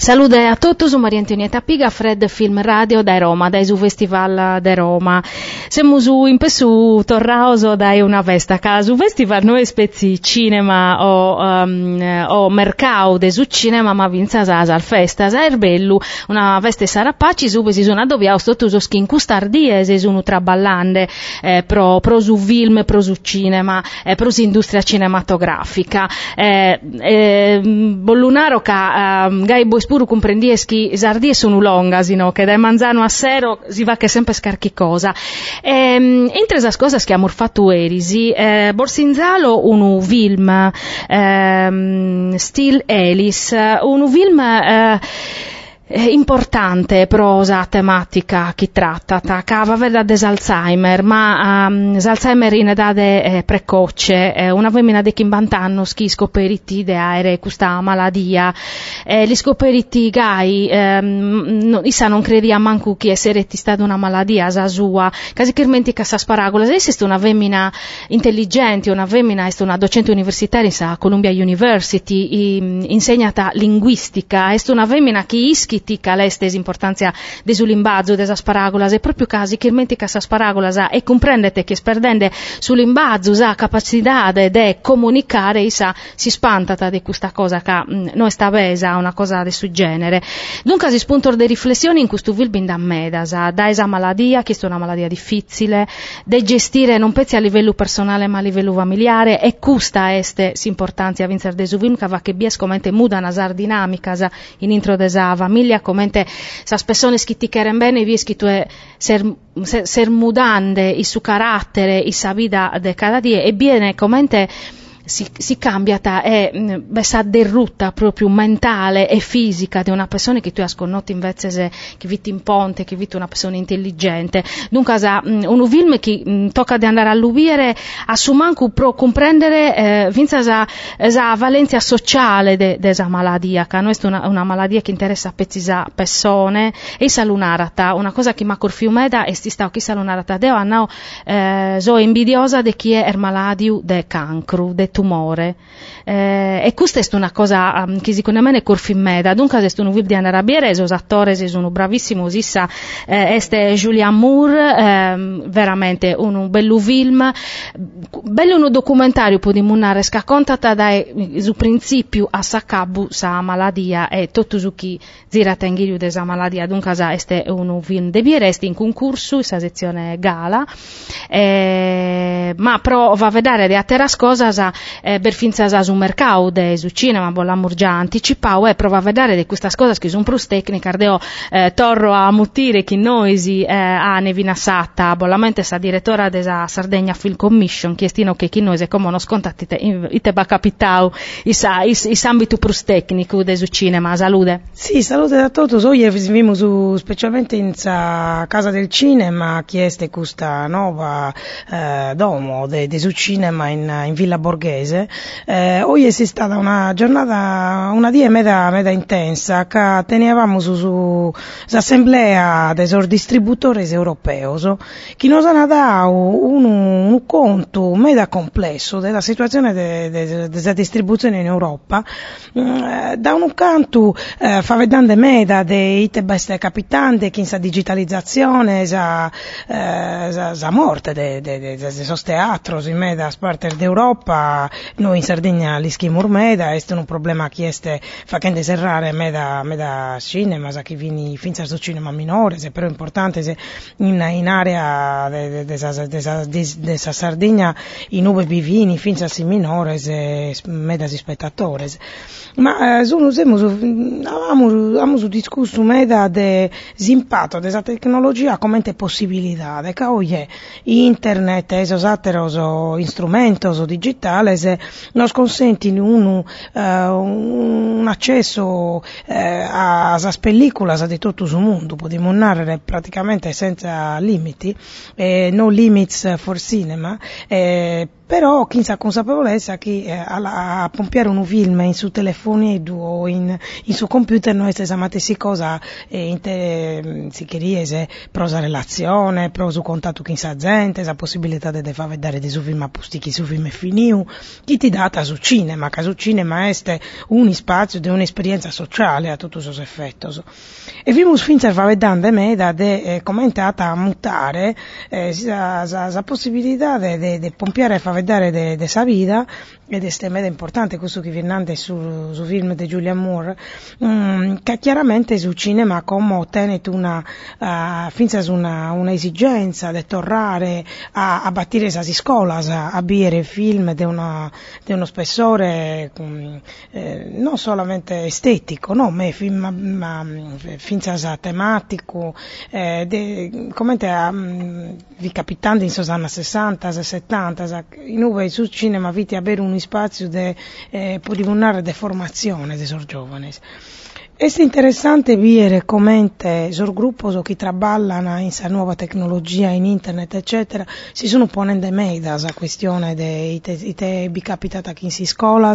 Salude a tutti, Maria Antonietta Piga, Fred Film Radio da Roma, dai su Festival de Roma. Siamo su, in su Torraoso dai una festa, che su Festival noi spezzi cinema o, um, o mercau de su cinema, ma vinza sasa al festa, sa erbellu, una festa sarapacci, su si sono addobbiato sotto su skin custardie, se sono traballande, eh, pro, pro su film, pro su cinema, eh, pro su industria cinematografica. Eh, eh, Bollunaro ca, eh, puru comprendieschi sardie sono longas, no? che da manzano a sero si va che sempre scarchi cosa. Ehm, entre esas cosas che amor fatto erisi, eh, Borsinzalo un film, ehm, Still Alice, un film eh, importante prosa tematica che tratta, ta cava veda dell'Alzheimer, ma um, l'Alzheimer in età eh, precoce, eh, una femmina di 50 anni che scoperiti di avere questa maladia, eh, gli scoperiti gai, ehm, no, issa non credia manco che essere stata una maladia, sa sua, quasi che che sa sparagola, se esiste una femmina intelligente, una femmina, è una docente universitaria a Columbia University, insegnata linguistica, è una femmina che ischi politica l'estesi importanza de sull'imbazo, desa sparagolas, e proprio casi che menti che sa e comprendete che sperdende sull'imbazo sa capacità de comunicare, isa si spantata di questa cosa che mh, non sta besa, una cosa del suo genere. Dunque si spunto di riflessioni in questo film da medasa, da esa maladia, che è una maladia difficile, de gestire non pezzi a livello personale ma a livello familiare, e questa este s'importanza a vincere de su film che va che bies come muda una dinamica in intro desa famiglia sas personas che ti quieren bene, vi che tu ser, ser, ser mudande i su carattere, i sa vida de cada dia, e viene comente si, si cambia è questa mm, derrutta proprio mentale e fisica di una persona che tu hai sconnoto invece se, che viti in ponte, che viti una persona intelligente. Dunque, mm, un film che mm, tocca di andare a lubire a su manco pro comprendere eh, vinza la valenza sociale di questa malattia, che non è una, una malattia che interessa a pezzisa persone e salunarata, una cosa che mi ha corfiumeda e sti stau chi salunarata deo hanno eh, so invidiosa di chi è er maladio de cancro, de tumore. Eh, e questa è una cosa um, che secondo me ne corfi in meda. Dunque, è un film di andare a bere, esos attore sono bravissimi, issa eh, este Julian Moore, eh, veramente un, un bello film, bello un documentario, può dimmunare, scacontata dai, su principio a saccabu sa maladia e tutto su chi zira tenghiriu de sa maladia. Dunque, este un film de bieresti in concorso, in sezione gala, eh, ma però va a vedere di altre cose eh, per finza su mercato de su cinema volamo già anticipau e prova a vedere di queste cose che sono più tecniche ardeo eh, torro a mutire che noi eh, a Nevina Satta bollamente sa direttora della Sardegna Film Commission chiestino che chi noi come non scontati te, ite capitau is, is, is ambito più tecnico de su cinema. Salute sì salute da tutti oggi vivimo su, specialmente in casa del cinema chieste questa nuova eh, domo de, de su cinema in, in Villa Borghese eh, oggi è stata una giornata, una dia meda, meda intensa, che tenevamo su, su l'assemblea dei distributori europei, che nos hanno dato un, un conto meda complesso della situazione della de, de, distribuzione in Europa. Mm, da un canto eh, fa vedere meda dei beste capitante, che sa digitalizzazione, sa, eh, sa, sa morte de, de, de, de, de teatros in meda parte d'Europa, noi in Sardegna li schimur meda, è un problema che este facendo serrare meda, meda cinema, sa che vini finza su cinema minore, se però è importante se in, in area de, sa Sardegna in uve bivini finza si minore, se meda si spettatori. Ma eh, sono avevamo su discusso meda de s'impatto della tecnologia come possibilità, che oggi internet, esos ateros strumenti digitali, nos consentono un, uh, un accesso uh, a, a pelliculas di tutto il mondo, possiamo narrare praticamente senza limiti, eh, no limits for cinema, eh, però chi sa consapevolezza che eh, a, a pompiare un film in su telefono o in, in su computer è esattamente si cosa eh, in te, si chiede prosa relazione, prosa contatto con sa gente, la possibilità di far vedere dei su film apustichi su film finiu, chi ti data su cinema, che su cinema è un spazio di un'esperienza sociale a tutti i suoi effetti. E vimos finzer fa vedere me da de eh, commentata a mutare eh, la possibilità di pompiare e far vedere de, sa vita ed è estremamente importante questo che viene sul su film di Julian Moore. Um, che chiaramente su cinema come ottiene una uh, finza una, una esigenza di tornare a, a battire sa scuola a bere film di uno spessore um, eh, non solamente estetico no, ma, ma, ma finza tematico eh, de, come te um, vi capitando in Sosanna 60 70 in uve su cinema viti avere un spazio de eh, diventare de formazione dei giovani è interessante vedere come sul gruppo so chi traballano in sa nuova tecnologia, in internet, eccetera, si sono ponendo meglio la questione di te, te bicapitata chi si scola,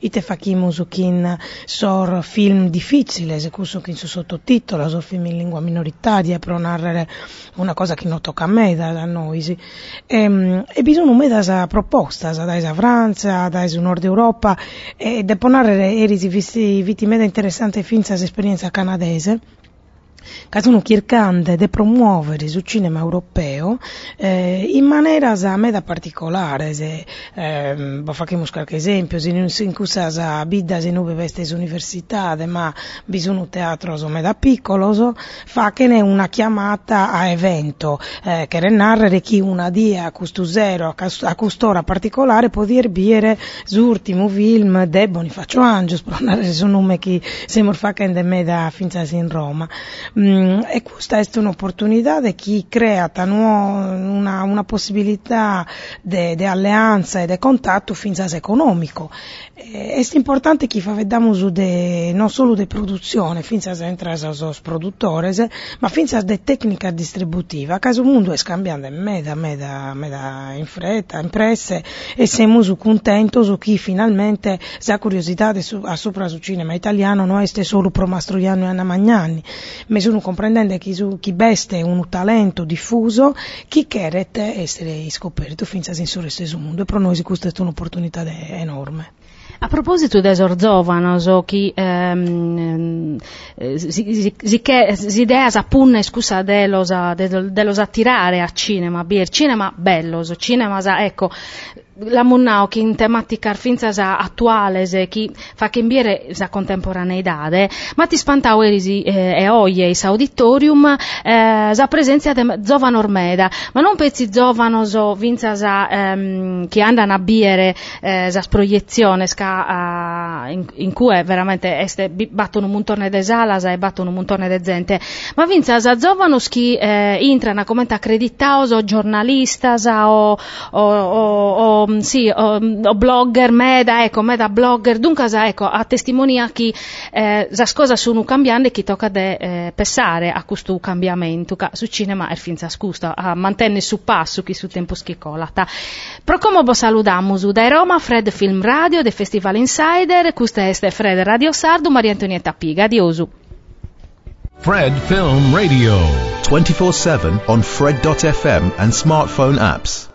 i te facciamo su film difficile, se questo chi su sottotitolo, sor film in lingua minoritaria, per narrare una cosa che non tocca a me, da, noi. Sì. E, ehm, e bisogna me da proposta, da Francia, da Nord Europa, e de ponare eri vittime interessante finza esperienza canadese sono cercando di promuovere sul cinema europeo eh, in maniera a me da particolare, se, eh, facciamo qualche esempio, se in, in questa bidda se non veste università, ma bisogna un teatro so, da piccolo, so, fa che ne una chiamata a evento, eh, che narrare chi una dia a questo zero, a quest'ora particolare, può dire l'ultimo film de Bonifacio Angios, per su nome che siamo facendo me da finza in Roma. Mm, e questa è un'opportunità di chi crea una, una possibilità di alleanza e di contatto finza economico. È importante che vediamo non solo di produzione, finza entra os produttores, ma finza di tecnica distributiva. A caso mondo è scambiando meda, meda, meda in fretta, in presse e siamo contenti su chi finalmente ha curiosità a sopra sul cinema italiano non è solo pro Mastroianno e Anna Magnani, ma sono comprendendo che chi beste un talento diffuso, chi chiede essere scoperto finza in sul stesso mondo e per noi questa è un'opportunità enorme. A proposito dei Zorzovanos, chi ehm, eh, si, si, si, si idea punne scusa delos, delos attirare a cinema, bir cinema bellos, cinema ecco la munnao che in tematica finza attuale che fa cambiare la contemporaneità ma ti spantau erisi eh, e oie is auditorium eh, la presenza di giovane ormeda. Ma non pezzi giovano so vinza sa, ehm, che andano a biere eh, la proiezione sca, uh, in, in, cui veramente este, battono un montone de salas e battono un montone de gente. Ma vinza sa giovano che eh, entrano come accreditados o giornalistas o, o, o, o sì, o, o, blogger, meda, ecco, meda blogger, dunque, ecco, a testimonia che eh, le cose sono cambiando e che tocca de, eh, pensare a questo cambiamento, che su cinema è finza scusta, a mantenere su passo che su tempo schicolata. Però come vi salutiamo da Roma, Fred Film Radio, del Festival Insider, questo è Fred Radio Sardo, Maria Antonietta Piga, adiosu. Fred Film Radio 24/7 on fred.fm and smartphone apps.